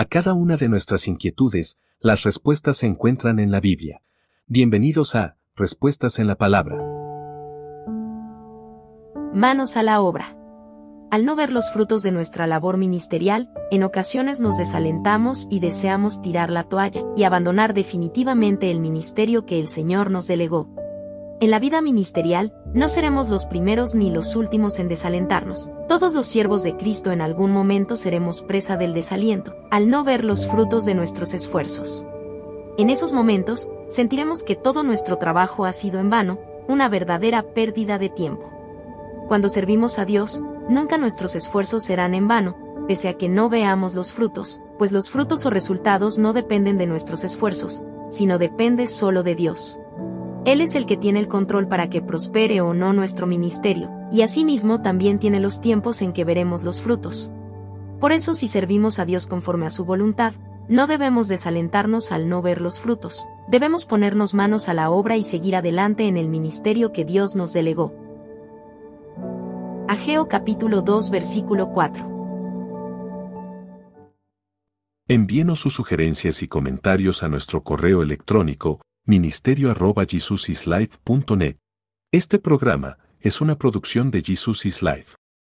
A cada una de nuestras inquietudes, las respuestas se encuentran en la Biblia. Bienvenidos a Respuestas en la Palabra. Manos a la obra. Al no ver los frutos de nuestra labor ministerial, en ocasiones nos desalentamos y deseamos tirar la toalla y abandonar definitivamente el ministerio que el Señor nos delegó. En la vida ministerial, no seremos los primeros ni los últimos en desalentarnos. Todos los siervos de Cristo en algún momento seremos presa del desaliento, al no ver los frutos de nuestros esfuerzos. En esos momentos, sentiremos que todo nuestro trabajo ha sido en vano, una verdadera pérdida de tiempo. Cuando servimos a Dios, nunca nuestros esfuerzos serán en vano, pese a que no veamos los frutos, pues los frutos o resultados no dependen de nuestros esfuerzos, sino depende solo de Dios. Él es el que tiene el control para que prospere o no nuestro ministerio, y asimismo también tiene los tiempos en que veremos los frutos. Por eso si servimos a Dios conforme a su voluntad, no debemos desalentarnos al no ver los frutos, debemos ponernos manos a la obra y seguir adelante en el ministerio que Dios nos delegó. Ageo capítulo 2 versículo 4 Envíenos sus sugerencias y comentarios a nuestro correo electrónico ministerio.jesusislife.net. Este programa es una producción de Jesus is Life.